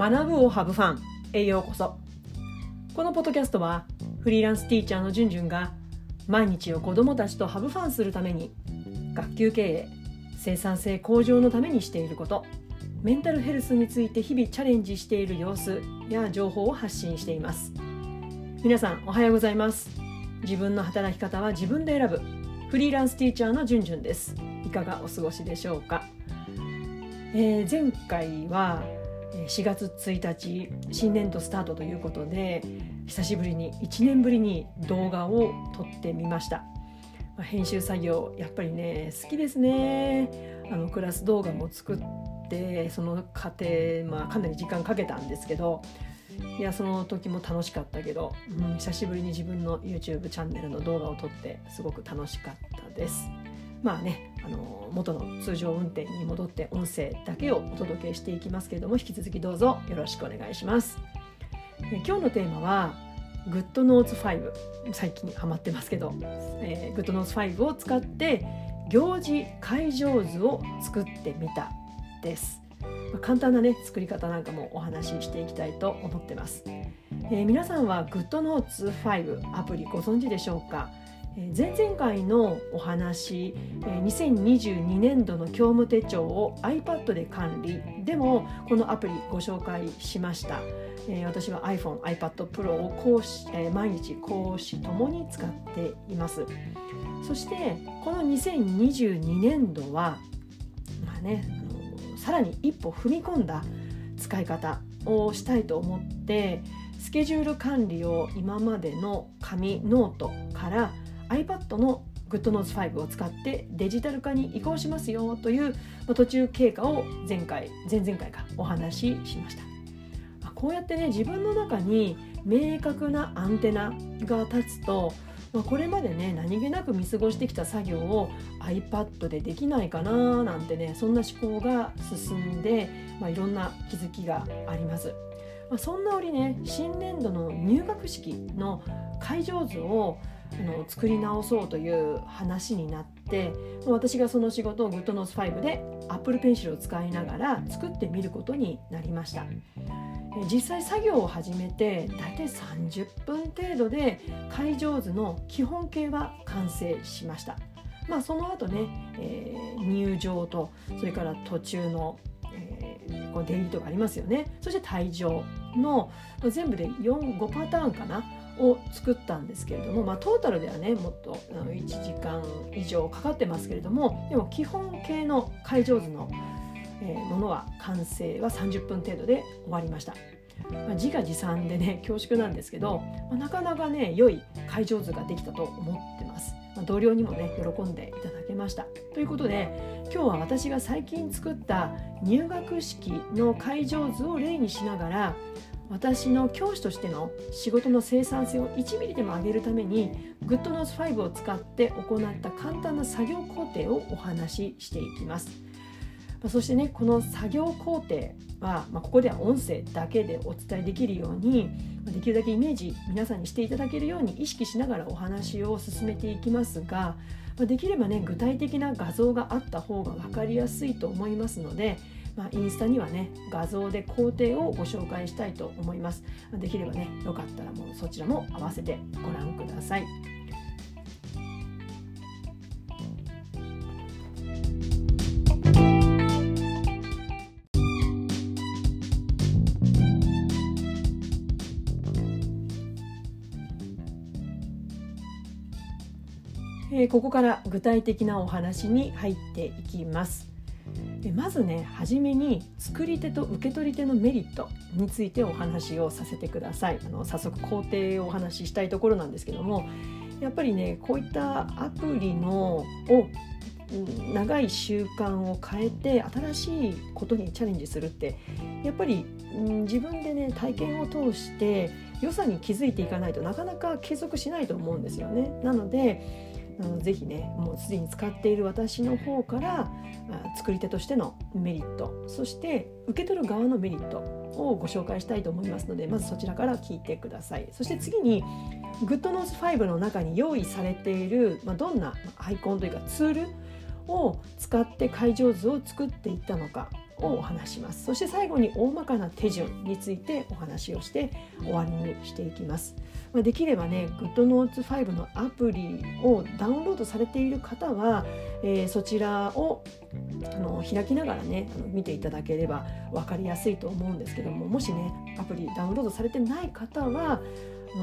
学ぶをハブファンへようこそ。このポッドキャストはフリーランスティーチャーのじゅんじゅんが毎日を子どもたちとハブファンするために学級経営生産性向上のためにしていることメンタルヘルスについて日々チャレンジしている様子や情報を発信しています。皆さんおはようございます。自分の働き方は自分で選ぶフリーランスティーチャーのじゅんじゅんです。いかがお過ごしでしょうか、えー、前回は4月1日新年度スタートということで久しぶりに1年ぶりに動画を撮ってみました、ま編集作業やっぱりね好きですねあのクラス動画も作ってその過程、まあ、かなり時間かけたんですけどいやその時も楽しかったけど、うん、久しぶりに自分の YouTube チャンネルの動画を撮ってすごく楽しかったです。まあねあの元の通常運転に戻って音声だけをお届けしていきますけれども引き続きどうぞよろしくお願いします。え今日のテーマはグッドノーツ5最近ハマってますけど、えー、グッドノーツ5を使って行事会場図を作ってみたです。まあ、簡単なね作り方なんかもお話ししていきたいと思ってます。えー、皆さんはグッドノーツ5アプリご存知でしょうか？前々回のお話2022年度の業務手帳を iPad で管理。でもこのアプリご紹介しました。私は iPhone、iPad Pro を講師毎日講師ともに使っています。そしてこの2022年度はまあねさらに一歩踏み込んだ使い方をしたいと思ってスケジュール管理を今までの紙ノートから iPad の GoodNotes5 を使ってデジタル化に移行しますよという途中経過を前回前々回かお話ししましたこうやってね自分の中に明確なアンテナが立つと、これまでね何気なく見過ごしてきた作業を iPad でできないかななんてねそんな思考が進んで、まあ、いろんな気づきがあります。まあ、そんな折ね新年度の入学式の会場図をの作り直そうという話になって私がその仕事を GoodNotes5 で Apple Pencil を使いながら作ってみることになりました。実際作業を始めて大体30分程度で会場図の基本形は完成しました。まあその後ね、えー、入場とそれから途中のえー、こう出入りとかありますよね。そして退場の全部で45パターンかなを作ったんですけれども、まあ、トータルではねもっと1時間以上かかってますけれどもでも基本形の会場図のものは完成は30分程度で終わりました。まあ、自画自賛でね恐縮なんですけど、まあ、なかなかね良い会場図ができたと思ってます。まあ、同僚にもね喜んでいただけました。ということで今日は私が最近作った入学式の会場図を例にしながら私の教師としての仕事の生産性を1ミリでも上げるために GoodNotes5 を使って行った簡単な作業工程をお話ししていきます。そしてねこの作業工程は、まあ、ここでは音声だけでお伝えできるようにできるだけイメージ皆さんにしていただけるように意識しながらお話を進めていきますができればね具体的な画像があった方が分かりやすいと思いますのでまあ、インスタにはね画像で工程をご紹介したいと思いますできればねよかったらもうそちらも合わせてご覧くださいえここから具体的なお話に入っていきます。でまずね初めに作り手と受け取り手のメリットについてお話をさせてくださいあの早速工程をお話ししたいところなんですけどもやっぱりねこういったアプリのを長い習慣を変えて新しいことにチャレンジするってやっぱり自分でね体験を通して良さに気づいていかないとなかなか継続しないと思うんですよね。なのであのぜひねもうすでに使っている私の方から作り手としてのメリットそして受け取る側のメリットをご紹介したいと思いますのでまずそちらから聞いてくださいそして次に GoodNotes5 の中に用意されている、まあ、どんなアイコンというかツールを使って会場図を作っていったのかをお話しますそして最後に大まかな手順についてお話をして終わりにしていきます。まあ、できればね GoodNotes5 のアプリをダウンロードされている方は、えー、そちらをあの開きながらねあの見ていただければ分かりやすいと思うんですけどももしねアプリダウンロードされてない方は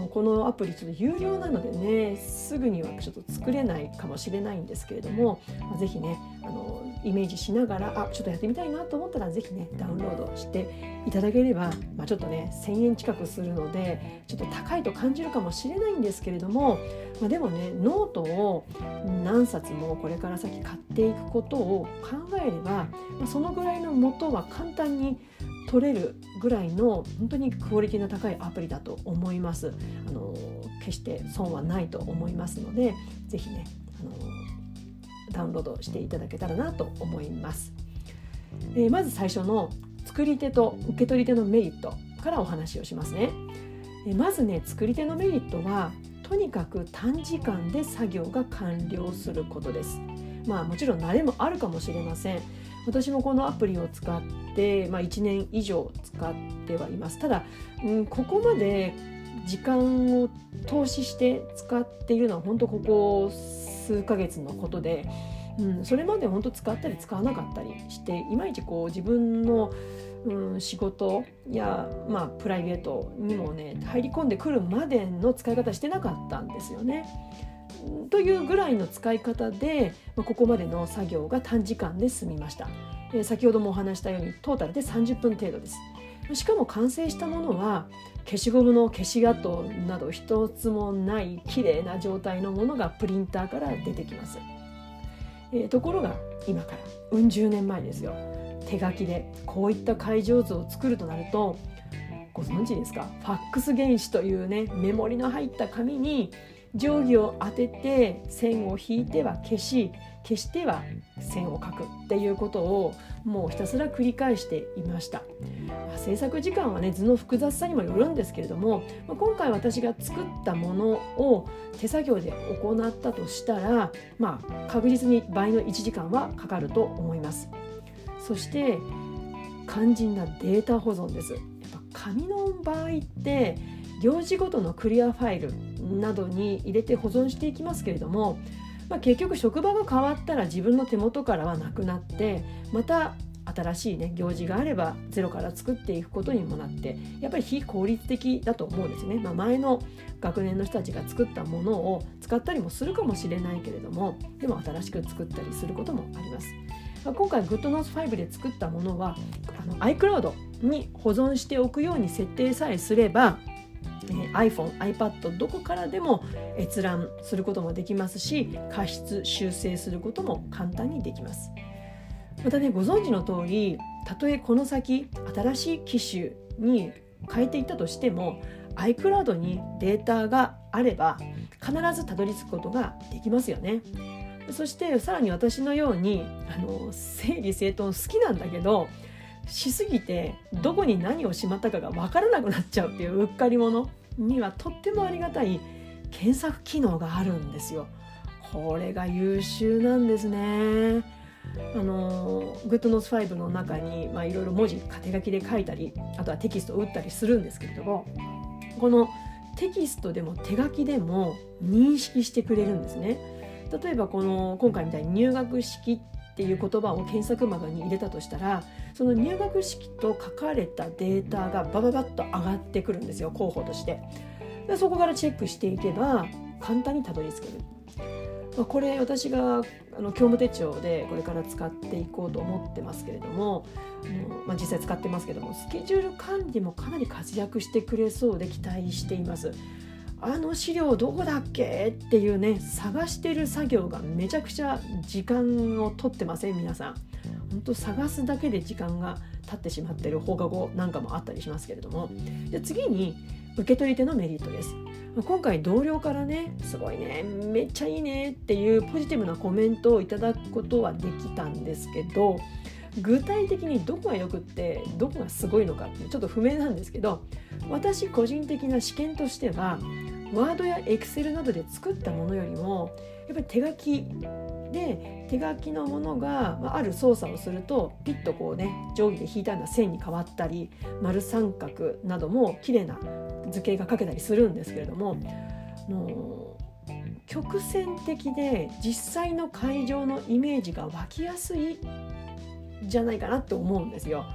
このアプリちょっと有料なのでねすぐにはちょっと作れないかもしれないんですけれども、まあ、ぜひねあのイメージしながらあちょっとやってみたいなと思ったらぜひねダウンロードしていただければ、まあ、ちょっとね1,000円近くするのでちょっと高いと感じるかもしれないんですけれども、まあ、でもねノートを何冊もこれから先買っていくことを考えれば、まあ、そのぐらいの元は簡単に取れるぐらいの本当にクオリティの高いアプリだと思います。あの決して損はないと思いますのでぜひねあのダウンロードしていただけたらなと思います。えー、まず最初の作り手と受け取り手のメリットからお話をしますね。えー、まずね作り手のメリットはとにかく短時間で作業が完了することです。まあもちろん慣れもあるかもしれません。私もこのアプリを使って、まあ、1年以上使ってはいますただ、うん、ここまで時間を投資して使っているのは本当ここ数ヶ月のことで、うん、それまで本当使ったり使わなかったりしていまいちこう自分の、うん、仕事や、まあ、プライベートにもね入り込んでくるまでの使い方してなかったんですよね。というぐらいの使い方で、まここまでの作業が短時間で済みました、え先ほどもお話したようにトータルで30分程度です。しかも完成したものは消しゴムの消し跡など一つもない綺麗な状態のものがプリンターから出てきます、えー、ところが今からうん十年前ですよ。手書きでこういった解錠図を作るとなるとご存知ですか？ファックス原子というねメモリの入った紙に定規を当てて線を引いては消し消しては線を描くっていうことをもうひたすら繰り返していました、まあ、制作時間はね図の複雑さにもよるんですけれども、まあ、今回私が作ったものを手作業で行ったとしたら、まあ、確実に倍の1時間はかかると思います。そして肝心なデータ保存です。やっぱ紙の場合って行事ごとのクリアファイルなどに入れて保存していきますけれども、まあ、結局職場が変わったら自分の手元からはなくなってまた新しいね行事があればゼロから作っていくことにもなってやっぱり非効率的だと思うんですね、まあ、前の学年の人たちが作ったものを使ったりもするかもしれないけれどもでも新しく作ったりすることもあります。まあ、今回 GoodNotes5 で作ったものはあの iCloud に保存しておくように設定さえすれば iPhone、iPad どこからでも閲覧することもできますし加筆修正することも簡単にできます。またねご存知の通りたとえこの先新しい機種に変えていったとしても iCloud にデータがあれば必ずたどり着くことができますよね。そしてさらに私のようにあの整理整頓好きなんだけどしすぎてどこに何をしまったかが分からなくなっちゃうっていううっかり者。にはとってもありがたい検索機能があるんですよ。これが優秀なんですね。あの GoodNotes5 の中にいろいろ文字手書きで書いたりあとはテキストを打ったりするんですけれどもこのテキストでも手書きでも認識してくれるんですね。例えばこの今回みたいに入学式っていう言葉を検索窓に入れたとしたらその入学式と書かれたデータがバババッと上がってくるんですよ候補として。でそこからチェックしていけば簡単にたどり着ける、まあ、これ私があの業務手帳でこれから使っていこうと思ってますけれども、まあ、実際使ってますけどもスケジュール管理もかなり活躍してくれそうで期待しています。あの資料どこだっけ？っていうね探してる作業がめちゃくちゃ時間を取ってません？皆さん。本当探すだけで時間が経ってしまってる放課後なんかもあったりしますけれども。で次に受け取り手のメリットです。今回同僚からねすごいねめっちゃいいねっていうポジティブなコメントをいただくことはできたんですけど具体的にどこがよくってどこがすごいのかってちょっと不明なんですけど私個人的な試験としてはワードやエクセルなどで作ったものよりもやっぱり手書きで手書きのものが、まあ、ある操作をするとピッとこうね定規で引いたような線に変わったり丸三角なども綺麗な図形が描けたりするんですけれどもの曲線的で実際の会場のイメージが湧きやすいじゃないかなって思うんですよ。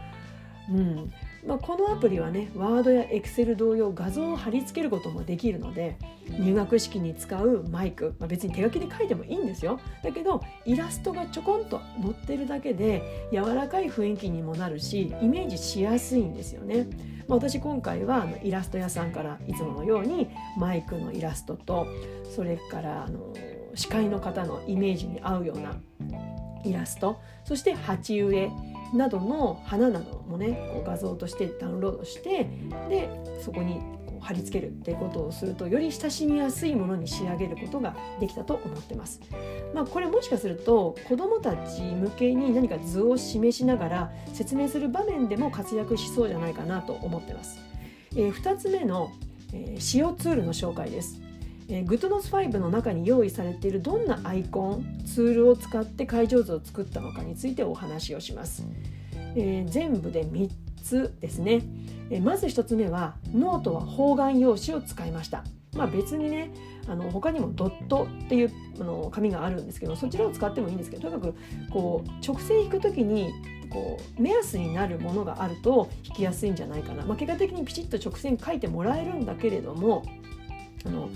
うんまあ、このアプリはねワードやエクセル同様画像を貼り付けることもできるので入学式に使うマイク、まあ、別に手書きで書いてもいいんですよだけどイラストがちょこんと載ってるだけで柔らかい雰囲気にもなるしイメージしやすいんですよね。まあ、私今回はあのイラスト屋さんからいつものようにマイクのイラストとそれからあの司会の方のイメージに合うようなイラストそして鉢植えなどの花などもねこう画像としてダウンロードしてでそこにこう貼り付けるっていうことをするとより親しみやすいものに仕上げることができたと思ってます。まあ、これもしかすると子どもたち向けに何か図を示しながら説明する場面でも活躍しそうじゃないかなと思ってます。えー、2つ目の、えー、使用ツールの紹介です。えー、GoodNotes5 の中に用意されているどんなアイコンツールを使って会場図を作ったのかについてお話をします、えー、全部で3つですね、えー、まず1つ目はノートは方眼用紙を使いました。まあ別にねあの他にもドットっていうあの紙があるんですけどそちらを使ってもいいんですけどとにかくこう直線引く時にこう目安になるものがあると引きやすいんじゃないかな、まあ、結果的にピチッと直線書いてもらえるんだけれどもあの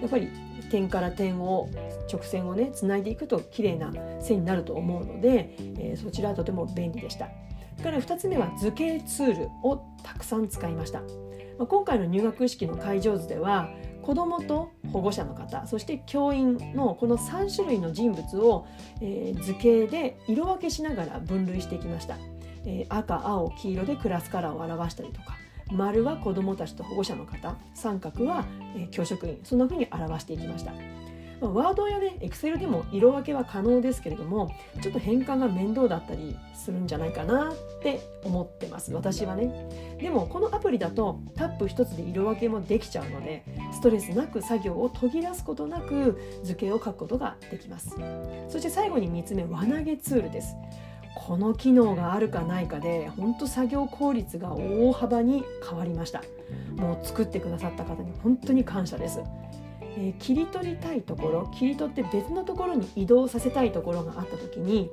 やっぱり点から点を直線をねつないでいくと綺麗な線になると思うので、えー、そちらはとても便利でした。から2つ目は図形ツールをたくさん使いました。まあ、今回の入学式の会場図では子どもと保護者の方そして教員のこの3種類の人物を、えー、図形で色分けしながら分類していきました。えー、赤青黄色でクラスカラーを表したりとか丸は子どもたちと保護者の方三角は、え教職員そんな風に表していきました。ワードやね、エクセルでも色分けは可能ですけれども、ちょっと変換が面倒だったりするんじゃないかなって思ってます、私はね。でも、このアプリだとタップ一つで色分けもできちゃうので、ストレスなく作業を途切らすことなく図形を書くことができます。そして最後に3つ目、輪投げツールです。この機能があるかないかで本当作業効率が大幅に変わりました。もう作ってくださった方に本当に感謝です、えー、切り取りたいところ切り取って別のところに移動させたいところがあった時に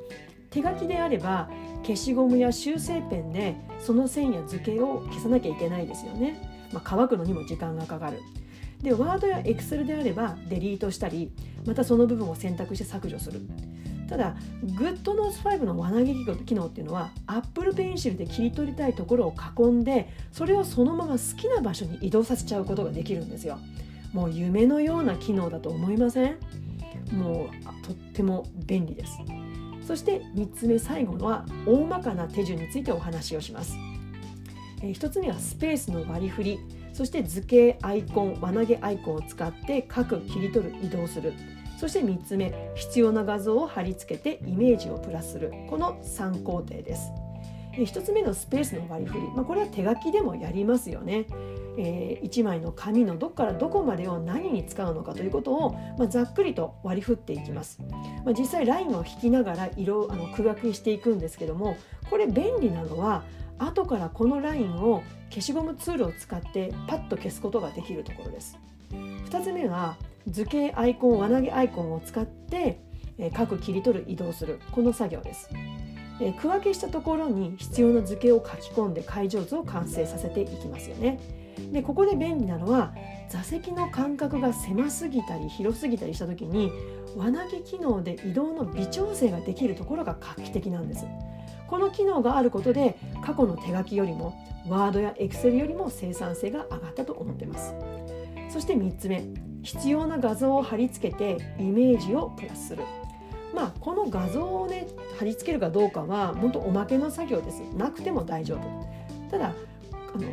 手書きであれば消しゴムや修正ペンでその線や図形を消さなきゃいけないですよね、まあ、乾くのにも時間がかかる。でワードやエクセルであればデリートしたりまたその部分を選択して削除するただ GoodNotes5 の輪投げ機能っていうのは Apple Pencil で切り取りたいところを囲んでそれをそのまま好きな場所に移動させちゃうことができるんですよ。もう夢のような機能だと思いません？もうとっても便利です。そして3つ目最後のは大まかな手順についてお話をします、えー、1つ目はスペースの割り振り。そして図形アイコン輪投げアイコンを使って各切り取る移動する。そして3つ目必要な画像を貼り付けてイメージをプラスする。この3工程です。1つ目のスペースの割り振り、まあ、これは手書きでもやりますよね、えー、1枚の紙のどこからどこまでを何に使うのかということを、まあ、ざっくりと割り振っていきます、まあ、実際ラインを引きながら色あの区分けしていくんですけどもこれ便利なのは後からこのラインを消しゴムツールを使ってパッと消すことができるところです。2つ目は図形アイコン輪投げアイコンを使って、え各切り取る移動するこの作業です、え区分けしたところに必要な図形を書き込んで解上図を完成させていきますよね。でここで便利なのは座席の間隔が狭すぎたり広すぎたりした時に輪投げ機能で移動の微調整ができるところが画期的なんです。この機能があることで過去の手書きよりもワードやエクセルよりも生産性が上がったと思ってます。そして3つ目必要な画像を貼り付けてイメージをプラスするまあこの画像をね貼り付けるかどうかは本当おまけの作業ですなくても大丈夫ただあの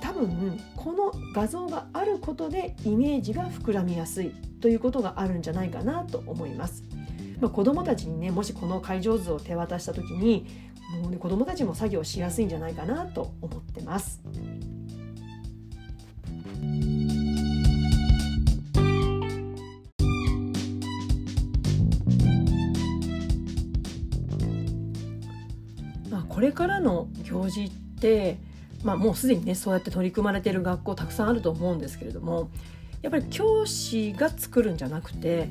多分この画像があることでイメージが膨らみやすいということがあるんじゃないかなと思います。まあ、子どもたちにねもしこの会場図を手渡した時にもう、ね、子どもたちも作業しやすいんじゃないかなと思ってます。行事って、まあ、もうすでにねそうやって取り組まれてる学校たくさんあると思うんですけれどもやっぱり教師が作るんじゃなくて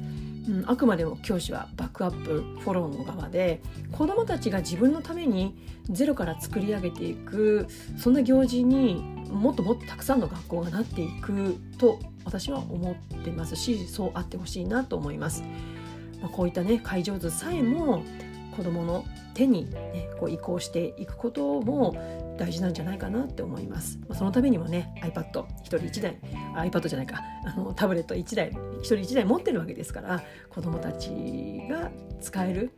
うん、あくまでも教師はバックアップフォローの側で子どもたちが自分のためにゼロから作り上げていくそんな行事にもっともっとたくさんの学校がなっていくと私は思ってますしそうあってほしいなと思います。まあ、こういったね会場図さえも子どもの手に、ね、こう移行していくことも大事なんじゃないかなって思います。まあ、そのためにもね iPad 1人1台 iPad じゃないかあのタブレット1台1人1台持ってるわけですから子どもたちが使える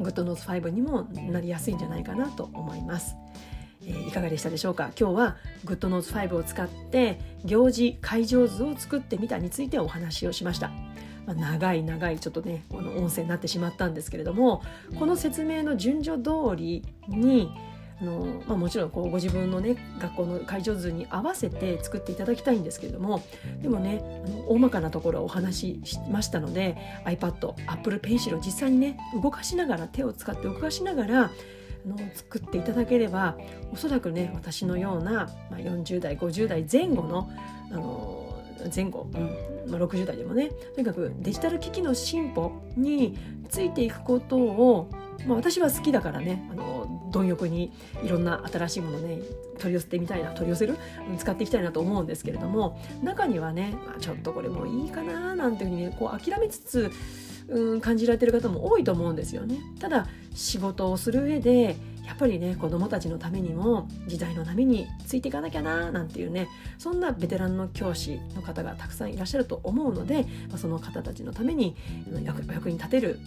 GoodNotes5 にもなりやすいんじゃないかなと思います。えー、いかがでしたでしょうか？今日は GoodNotes5 を使って行事会場図を作ってみたについてお話をしました。まあ、長い長いちょっとねこの音声になってしまったんですけれどもこの説明の順序通りにあの、まあ、もちろんこうご自分のね学校の会場図に合わせて作っていただきたいんですけれどもでもねあの大まかなところはお話ししましたので iPad、Apple Pencil を実際にね動かしながら手を使って動かしながらの作っていただければおそらくね私のような、まあ、40代50代前後のあの前後、うん。まあ、60代でもね。とにかくデジタル機器の進歩についていくことを、まあ、私は好きだからね。あの貪欲にいろんな新しいものね取り寄せてみたいな取り寄せる？使っていきたいなと思うんですけれども中にはね、まあ、ちょっとこれもいいかななんていうふうに、ね、こう諦めつつうん感じられてる方も多いと思うんですよね。ただ仕事をする上でやっぱりね子どもたちのためにも時代の波についていかなきゃななんていうねそんなベテランの教師の方がたくさんいらっしゃると思うので、まあ、その方たちのために役役に立てる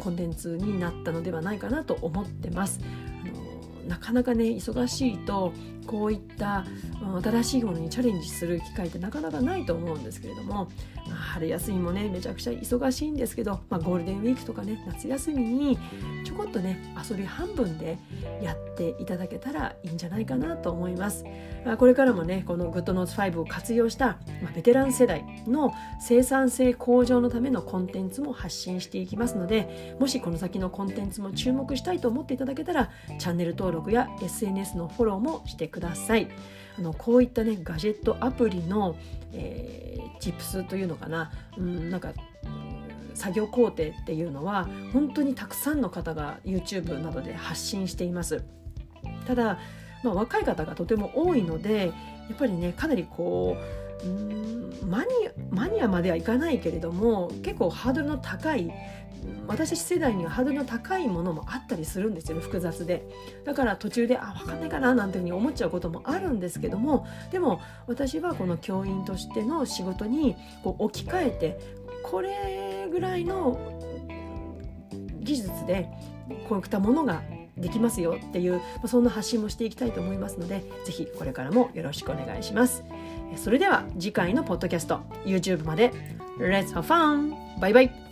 コンテンツになったのではないかなと思ってます。あのなかなかね忙しいとこういった新しいものにチャレンジする機会ってなかなかないと思うんですけれども、春休みもねめちゃくちゃ忙しいんですけど、まあ、ゴールデンウィークとかね夏休みにちょこっとね遊び半分でやっていただけたらいいんじゃないかなと思います。まあ、これからもねこの GoodNotes5 を活用した、まあ、ベテラン世代の生産性向上のためのコンテンツも発信していきますのでもしこの先のコンテンツも注目したいと思っていただけたらチャンネル登録や SNS のフォローもしてください。くださいあのこういったねガジェットアプリの、えー、チップスというのかな、うん、なんか作業工程っていうのは本当にたくさんの方が YouTube などで発信しています。ただ、まあ、若い方がとても多いのでやっぱりねかなりこううんマニマニアまではいかないけれども結構ハードルの高い私たち世代にはハードルの高いものもあったりするんですよね複雑で。だから途中であ分かんないかななんていうふうに思っちゃうこともあるんですけどもでも私はこの教員としての仕事にこう置き換えてこれぐらいの技術でこういったものができますよっていうまそんな発信もしていきたいと思いますのでぜひこれからもよろしくお願いします。それでは次回のポッドキャスト YouTube まで。Let's have fun! バイバイ